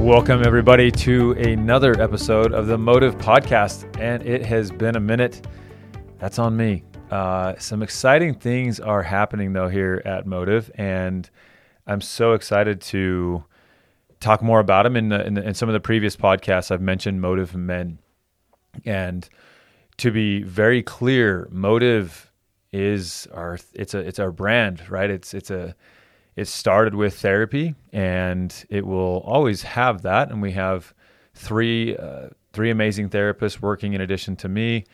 Welcome, everybody, to another episode of the Motive Podcast. And it has been a minute. That's on me. Uh, some exciting things are happening, though, here at Motive. And I'm so excited to talk more about them. In, the, in, the, in some of the previous podcasts, I've mentioned Motive Men. And to be very clear, Motive is our it's a it's our brand, right? It's it's a it started with therapy and it will always have that. And we have three uh, three amazing therapists working in addition to me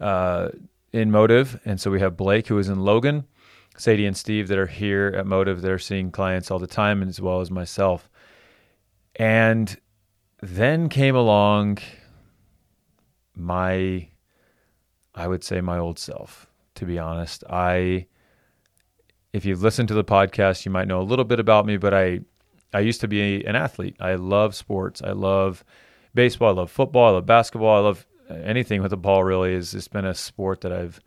uh, in motive. And so we have blake who is in logan sadie and steve that are here at motive. They're seeing clients all the time as well as myself. And then came along my i would say my old self to be honest. I if you've listened to the podcast, you might know a little bit about me, but I I used to be an athlete. I love sports. I love baseball. I love football. I love basketball. I love anything with a ball. Really, is it's been a sport that I've.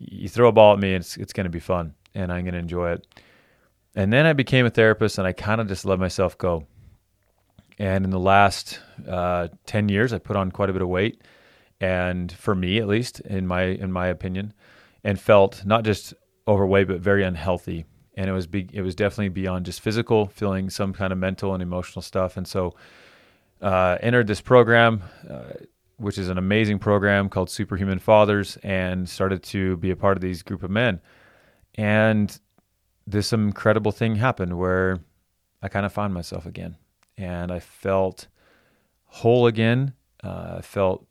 You throw a ball at me, it's it's going to be fun, and I'm going to enjoy it. And then I became a therapist, and I kind of just let myself go. And in the last uh, ten years, I put on quite a bit of weight, and for me, at least, in my in my opinion, and felt not just overweight but very unhealthy. And it was be, it was definitely beyond just physical feeling some kind of mental and emotional stuff. And so uh, entered this program uh, which is an amazing program called superhuman fathers and started to be a part of these group of men. And this incredible thing happened where i kind of found myself again. And i felt whole again. Uh, felt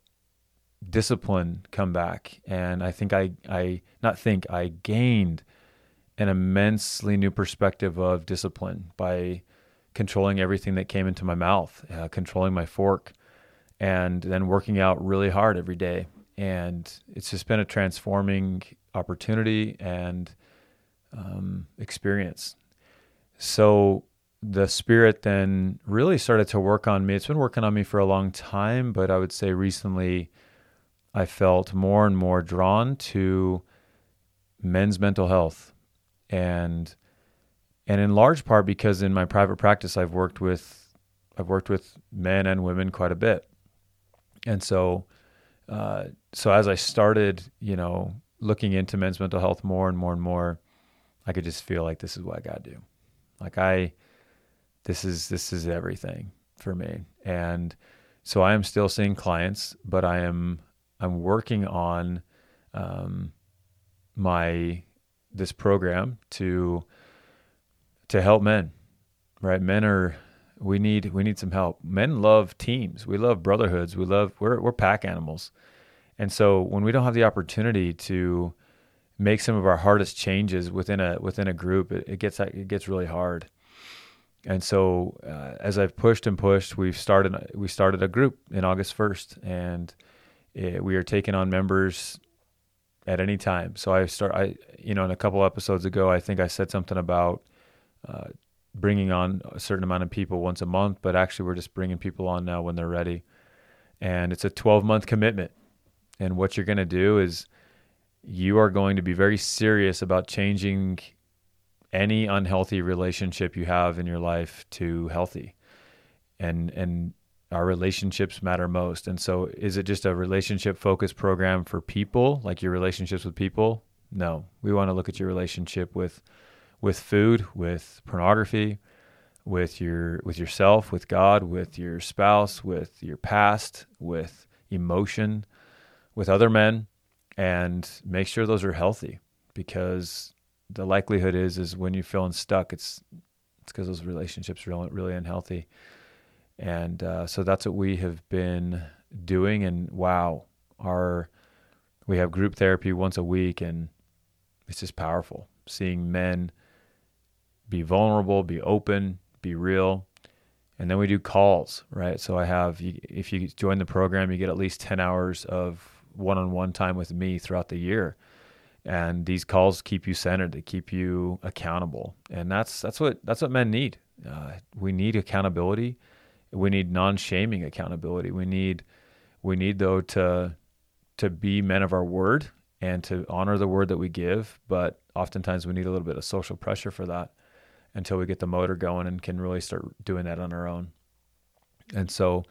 discipline come back. And i think i i not think i gained an immensely new perspective of discipline by controlling everything that came into my mouth uh, controlling my fork and then working out really hard every day. And it's just been a transforming opportunity and um, experience. So the spirit then really started to work on me. It's been working on me for a long time but i would say recently I felt more and more drawn to men's mental health and and in large part because in my private practice I've worked with I've worked with men and women quite a bit. And so uh, so as I started, you know, looking into men's mental health more and more and more, I could just feel like this is what I got to do. Like I this is this is everything for me. And so I am still seeing clients, but I am I'm working on um, my this program to to help men. Right, men are we need we need some help. Men love teams. We love brotherhoods. We love we're we're pack animals. And so when we don't have the opportunity to make some of our hardest changes within a within a group, it, it gets it gets really hard. And so uh, as I've pushed and pushed, we've started we started a group in August first, and we are taking on members at any time. So I start, I you know, in a couple episodes ago, I think I said something about uh, bringing on a certain amount of people once a month, but actually we're just bringing people on now when they're ready, and it's a 12 month commitment. And what you're going to do is you are going to be very serious about changing any unhealthy relationship you have in your life to healthy and and our relationships matter most. And so, is it just a relationship focused program for people, like your relationships with people? No, we want to look at your relationship with with food, with pornography, with your with yourself, with God, with your spouse, with your past, with emotion, with other men, and make sure those are healthy because the likelihood is is when you're feeling stuck, it's it's because those relationships are really, really unhealthy. And uh, so that's what we have been doing. And wow, our we have group therapy once a week, and it's just powerful seeing men be vulnerable, be open, be real. And then we do calls, right? So I have, if you join the program, you get at least 10 hours of one on one time with me throughout the year. And these calls keep you centered, they keep you accountable. And that's, that's, what, that's what men need. Uh, we need accountability we need non-shaming accountability. We need we need though to to be men of our word and to honor the word that we give, but oftentimes we need a little bit of social pressure for that until we get the motor going and can really start doing that on our own. And so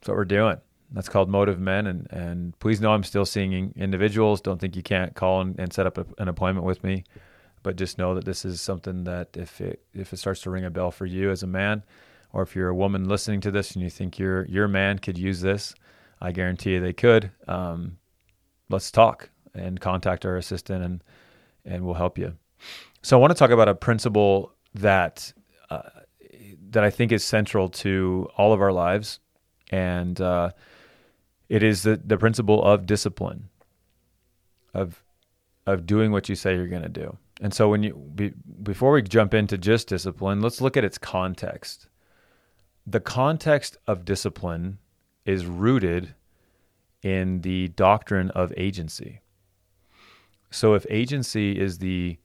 that's what we're doing. That's called Motive Men. And, and please know I'm still seeing individuals. Don't think you can't call and, and set up a, an appointment with me. But just know that this is something that if it if it starts to ring a bell for you as a man, or if you're a woman listening to this and you think your your man could use this, I guarantee you they could. Um, let's talk and contact our assistant and and we'll help you. So I want to talk about a principle that uh, that I think is central to all of our lives, and uh, it is the the principle of discipline, of of doing what you say you're going to do. And so when you be, before we jump into just discipline, let's look at its context. The context of discipline is rooted in the doctrine of agency. So if agency is the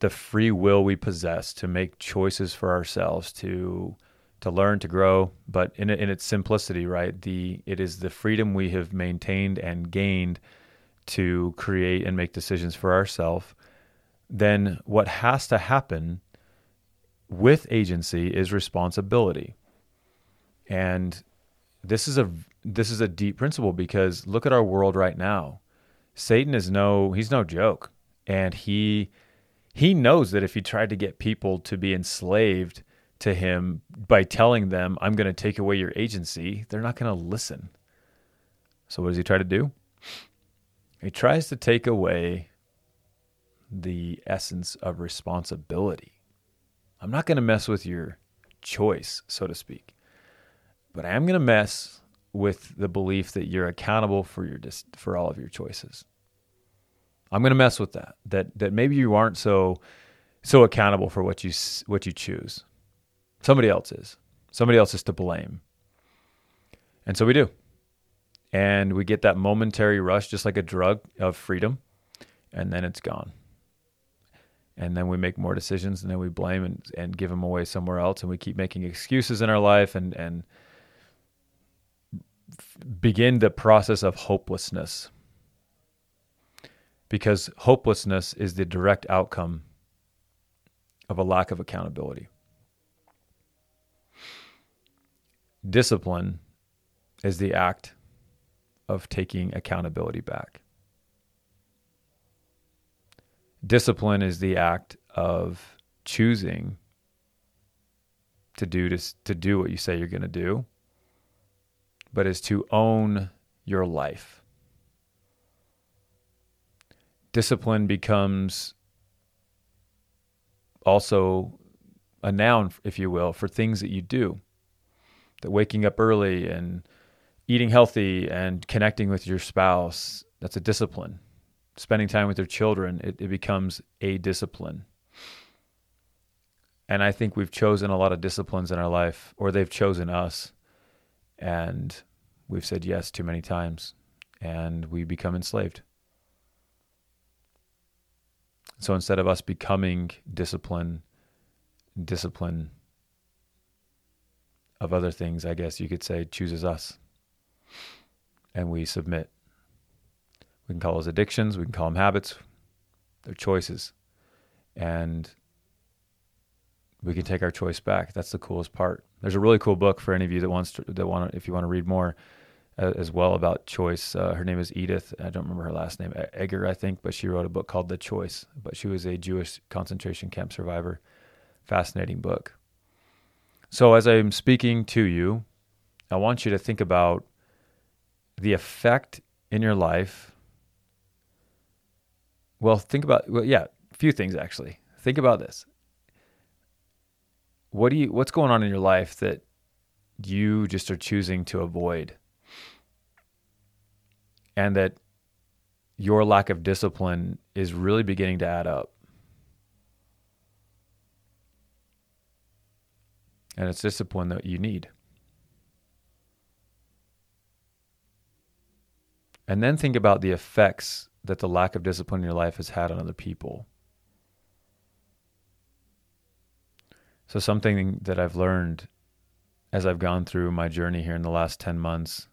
the free will we possess to make choices for ourselves, to to learn, to grow, but in in its simplicity, right? The it is the freedom we have maintained and gained to create and make decisions for ourselves. Then what has to happen with agency is responsibility. And this is a this is a deep principle because look at our world right now. Satan is no he's no joke. And he he knows that if he tried to get people to be enslaved to him by telling them, I'm going to take away your agency, they're not going to listen. So, what does he try to do? He tries to take away the essence of responsibility. I'm not going to mess with your choice, so to speak, but I am going to mess with the belief that you're accountable for your for all of your choices. I'm going to mess with that. That that maybe you aren't so so accountable for what you what you choose. Somebody else is. Somebody else is to blame. And so we do. And we get that momentary rush just like a drug of freedom and then it's gone. And then we make more decisions and then we blame and, and give them away somewhere else and we keep making excuses in our life and and begin the process of hopelessness because hopelessness is the direct outcome of a lack of accountability. Discipline is the act of taking accountability back. Discipline is the act of choosing to do to, to do what you say you're going to do, but is to own your life discipline becomes also a noun, if you will, for things that you do. That waking up early and eating healthy and connecting with your spouse, that's a discipline. Spending time with your children, it, it becomes a discipline. And I think we've chosen a lot of disciplines in our life, or they've chosen us, and we've said yes too many times, and we become enslaved. So instead of us becoming discipline, discipline of other things, I guess you could say chooses us. And we submit. We can call those addictions, we can call them habits, they're choices. And we can take our choice back. That's the coolest part. There's a really cool book for any of you that wants to, that want if you want to read more as well about choice. Uh, her name is Edith. I don't remember her last name, Eger, I think, but she wrote a book called The Choice. But she was a Jewish concentration camp survivor. Fascinating book. So, as I'm speaking to you, I want you to think about the effect in your life. Well, think about well, yeah, a few things actually. Think about this. What do you what's going on in your life that you just are choosing to avoid? and that your lack of discipline is really beginning to add up. And it's discipline that you need. And then think about the effects that the lack of discipline in your life has had on other people. So, something that I've learned as I've gone through my journey here in the last 10 months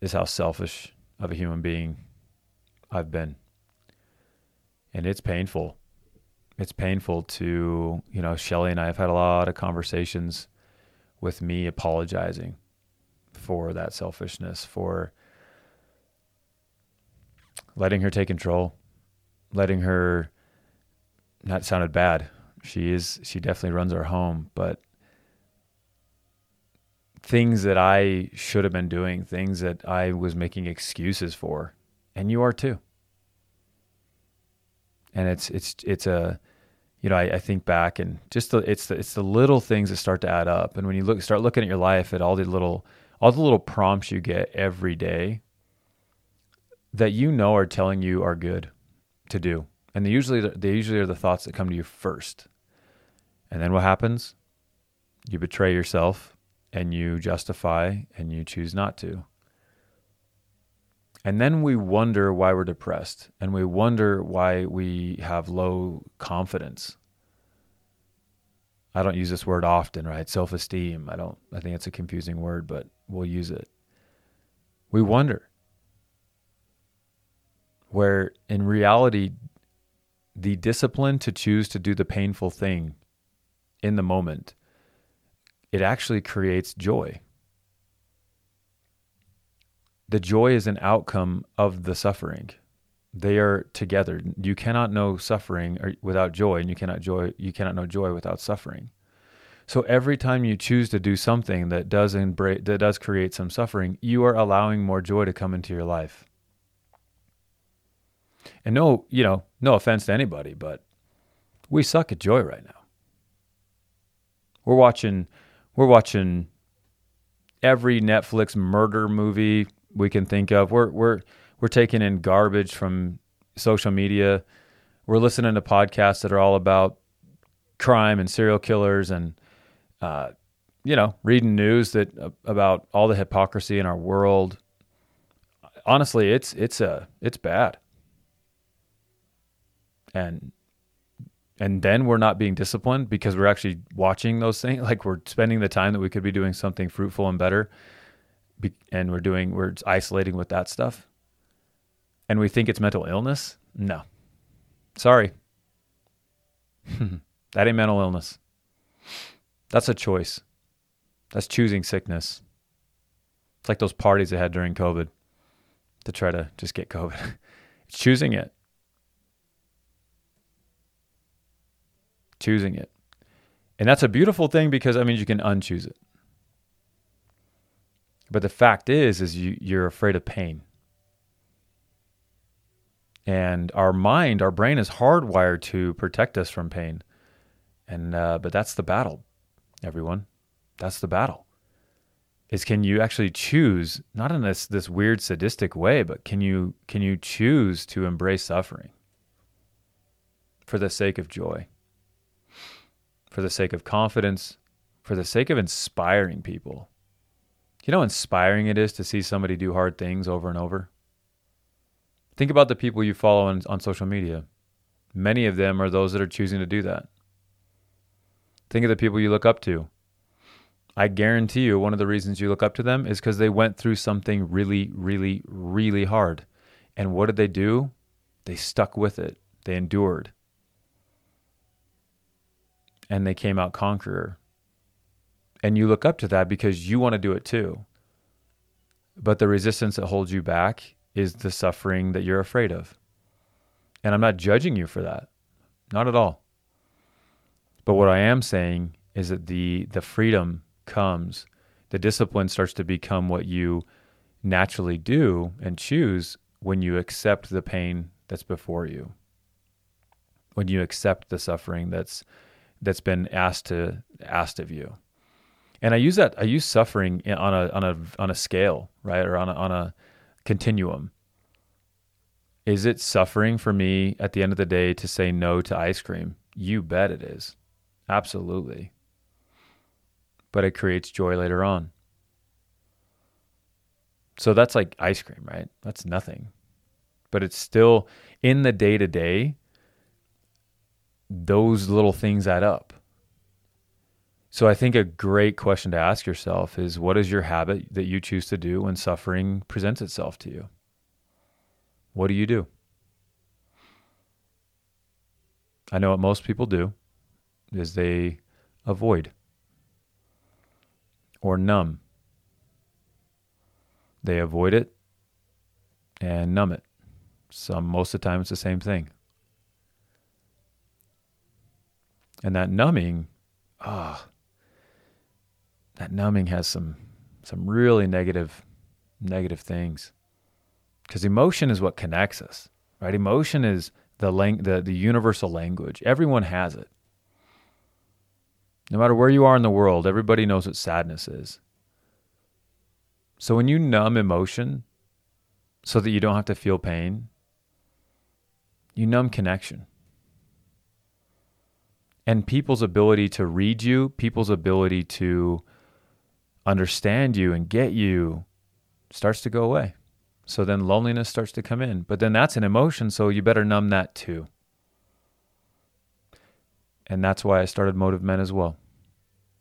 is how selfish of a human being I've been. And it's painful. It's painful to, you know, Shelly and I have had a lot of conversations with me apologizing for that selfishness, for letting her take control, letting her that sounded bad. She is she definitely runs our home, but things that I should have been doing, things that I was making excuses for, and you are too. And it's it's it's a you know, I, I think back and just the, it's the, it's the little things that start to add up. And when you look, start looking at your life at all the little, all the little prompts you get every day that you know are telling you are good to do. And they usually, they usually are the thoughts that come to you first. And then what happens? You betray yourself and you justify and you choose not to. And then we wonder why we're depressed and we wonder why we have low confidence. I don't use this word often, right? Self esteem. I don't, I think it's a confusing word, but we'll use it. We wonder. Where in reality, the discipline to choose to do the painful thing in the moment, it actually creates joy the joy is an outcome of the suffering. They are together. You cannot know suffering uh, without joy, and you cannot joy you cannot know joy without suffering. So every time you choose to do something that does embrace, that does create some suffering, you are allowing more joy to come into your life. And no, you know, no offense to anybody, but we suck at joy right now. We're watching we're watching every Netflix murder movie we can think of. We're we're we're taking in garbage from social media. We're listening to podcasts that are all about crime and serial killers, and uh, you know, reading news that uh, about all the hypocrisy in our world. Honestly, it's it's a uh, it's bad, and and then we're not being disciplined because we're actually watching those things. Like we're spending the time that we could be doing something fruitful and better and we're doing we're isolating with that stuff. And we think it's mental illness? No. Sorry. That ain't mental illness. That's a choice. That's choosing sickness. It's like those parties they had during covid to try to just get covid. It's choosing it choosing it and that's a beautiful thing because i mean you can unchoose it but the fact is, is you, you're afraid of pain. And our mind, our brain is hardwired to protect us from pain. And uh, but that's the battle, everyone. That's the battle. Is can you actually choose, not in this this weird sadistic way, but can you can you choose to embrace suffering for the sake of joy, for the sake of confidence, for the sake of inspiring people? you know how inspiring it is to see somebody do hard things over and over? Think about the people you follow on, on social media. Many of them are those that are choosing to do that. Think of the people you look up to. I guarantee you, one of the reasons you look up to them is because they went through something really, really, really hard. And what did they do? They stuck with it, they endured. And they came out conqueror and you look up to that because you want to do it too. But the resistance that holds you back is the suffering that you're afraid of. And I'm not judging you for that. Not at all. But what I am saying is that the the freedom comes, the discipline starts to become what you naturally do and choose when you accept the pain that's before you. When you accept the suffering that's that's been asked to asked of you and I use that I use suffering on a on a on a scale, right, or on a, on a continuum. Is it suffering for me at the end of the day to say no to ice cream? You bet it is. Absolutely. But it creates joy later on. So that's like ice cream, right? That's nothing. But it's still in the day to day, those little things add up. So I think a great question to ask yourself is what is your habit that you choose to do when suffering presents itself to you? What do you do? I know what most people do is they avoid. or numb. They avoid it and numb it. Some most of the time it's the same thing. And that numbing, ah, oh, that numbing has some some really negative negative things. Because emotion is what connects us, right? Emotion is the, lang- the the universal language. Everyone has it. No matter where you are in the world, everybody knows what sadness is. So when you numb emotion so that you don't have to feel pain, you numb connection. And people's ability to read you, people's ability to understand you and get you starts to go away. So then loneliness starts to come in. But then that's an emotion, so you better numb that too. And that's why I started Motive Men as well.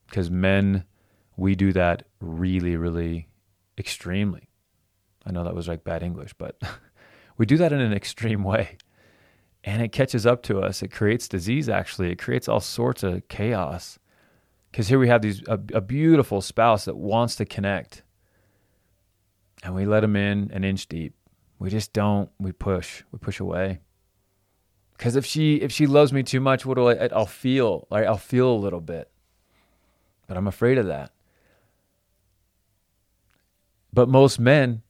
Because men, we do that really, really extremely. I know that was like bad English, but we do that in an extreme way. And it catches up to us. It creates disease, actually. It creates all sorts of chaos. Because here we have these a, a beautiful spouse that wants to connect. And we let them in an inch deep. We just don't. We push. We push away. Because if she if she loves me too much, what do I? I'll feel. I'll feel a little bit. But I'm afraid of that. But most men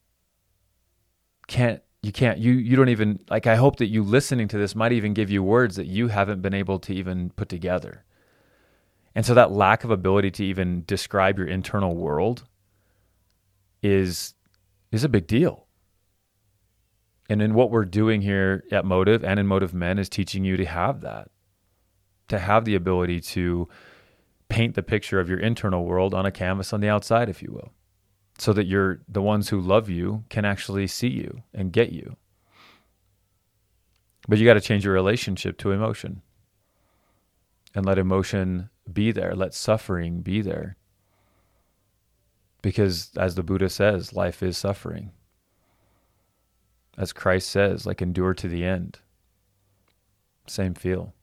can't you can't you you don't even like I hope that you listening to this might even give you words that you haven't been able to even put together. And so that lack of ability to even describe your internal world is is a big deal. And in what we're doing here at Motive and in Motive Men is teaching you to have that. To have the ability to paint the picture of your internal world on a canvas on the outside, if you will, so that you're the ones who love you can actually see you and get you. But you got to change your relationship to emotion and let emotion be there, let suffering be there. Because as the Buddha says, life is suffering. As Christ says, like endure to the end. Same feel.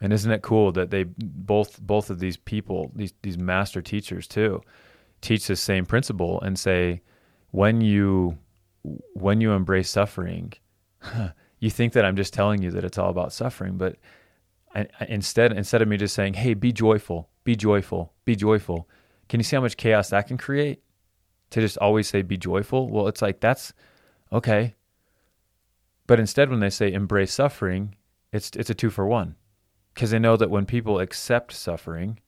And isn't it cool that they both both of these people, these these master teachers too, teach the same principle and say, when you when you embrace suffering, you think that I'm just telling you that it's all about suffering, but I, instead instead of me just saying, "Hey, be joyful, be joyful, be joyful," can you see how much chaos that can create? To just always say, "Be joyful," well, it's like that's okay. But instead, when they say embrace suffering, it's it's a two for one because they know that when people accept suffering,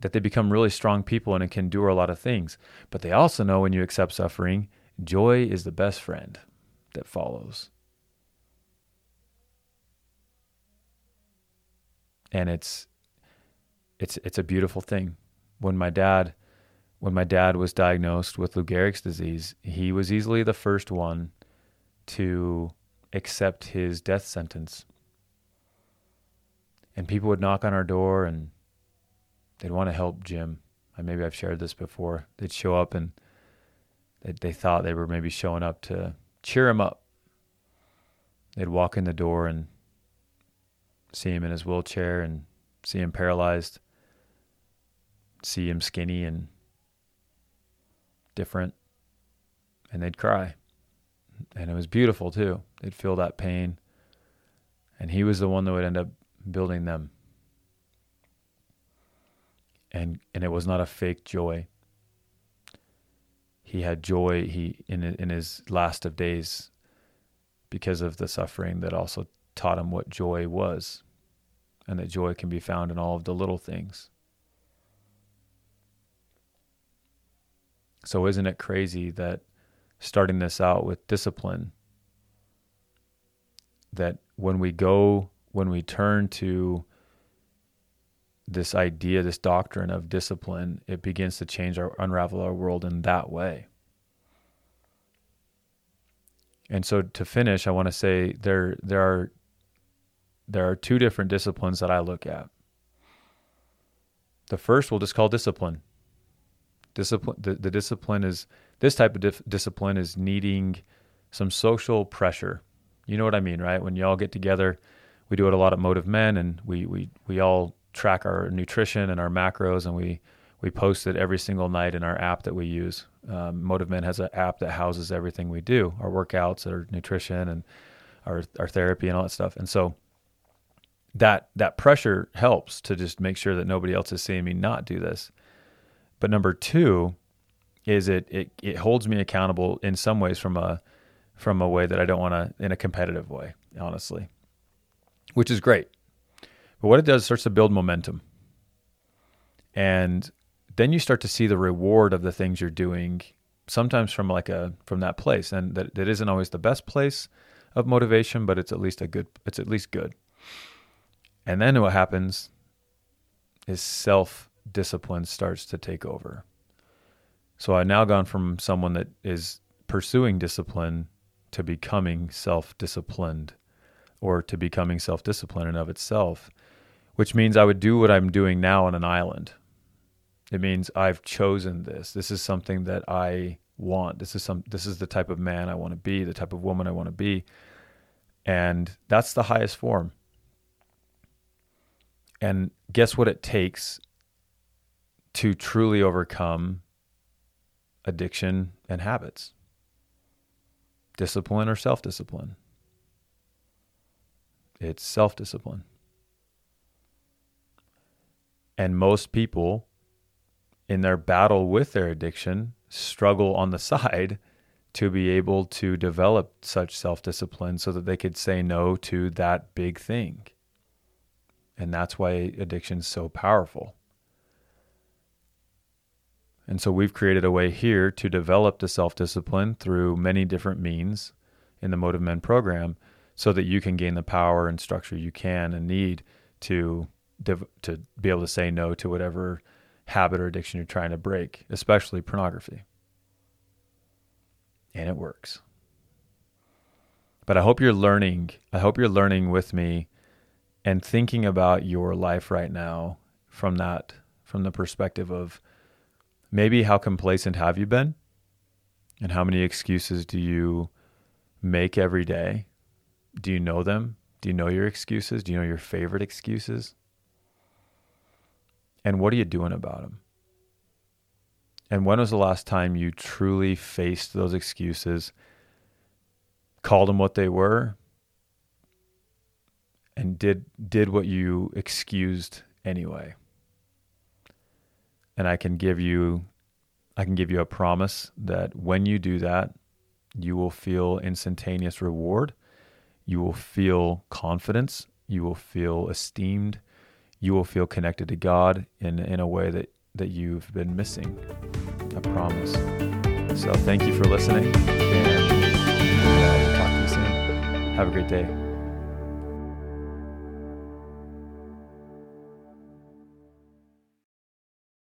that they become really strong people and it can endure a lot of things. But they also know when you accept suffering, joy is the best friend that follows. And it's it's it's a beautiful thing. When my dad when my dad was diagnosed with Lou Gehrig's disease, he was easily the first one to accept his death sentence and people would knock on our door and they'd want to help Jim. Maybe I've shared this before. They'd show up and they, they thought they were maybe showing up to cheer him up. They'd walk in the door and see him in his wheelchair and see him paralyzed, see him skinny and different, and they'd cry. And it was beautiful too. They'd feel that pain. And he was the one that would end up building them. And and it was not a fake joy. He had joy he in in his last of days because of the suffering that also taught him what joy was and that joy can be found in all of the little things. So isn't it crazy that starting this out with discipline that when we go when we turn to this idea, this doctrine of discipline, it begins to change our unravel our world in that way. And so to finish, I want to say there there are there are two different disciplines that I look at. The first we'll just call discipline. Discipline the, the discipline is this type of dif- discipline is needing some social pressure. You know what I mean, right? When you all get together we do it a lot at Motive Men, and we we we all track our nutrition and our macros, and we We post it every single night in our app that we use. Um, Motive Men has an app that houses everything we do, our workouts, our nutrition, and our our therapy and all that stuff. And so that that pressure helps to just make sure that nobody else is seeing me not do this. But number two is it it it holds me accountable in some ways from a from a way that I don't want to in a competitive way, honestly. Which is great. But what it does it starts to build momentum. And then you start to see the reward of the things you're doing sometimes from like a from that place. And that, that isn't always the best place of motivation but it's at least a good it's at least good. And then what happens is self discipline starts to take over. So i've now gone from someone that is pursuing discipline to becoming self disciplined or to becoming self disciplined in of itself which means i would do what i'm doing now on an island it means I've chosen this. This is something that I want. This is some this is the type of man I want to be, the type of woman I want to be. And that's the highest form. And guess what it takes to truly overcome addiction and habits? Discipline or self discipline? It's self discipline. And most people in their battle with their addiction struggle on the side to be able to develop such self discipline so that they could say no to that big thing. And that's why addiction is so powerful. And so we've created a way here to develop the self discipline through many different means in the Motive Men program so that you can gain the power and structure you can and need to to be able to say no to whatever habit or addiction you're trying to break, especially pornography. And it works. But I hope you're learning. I hope you're learning with me and thinking about your life right now from that from the perspective of maybe how complacent have you been? And how many excuses do you make every day? Do you know them? Do you know your excuses? Do you know your favorite excuses? And what are you doing about them? And when was the last time you truly faced those excuses, called them what they were, and did did what you excused anyway? And I can give you I can give you a promise that when you do that, you will feel instantaneous reward. You will feel confidence. You will feel esteemed you will feel connected to God in, in a way that, that you've been missing. I promise. So thank you for listening, and talk to you soon. Have a great day.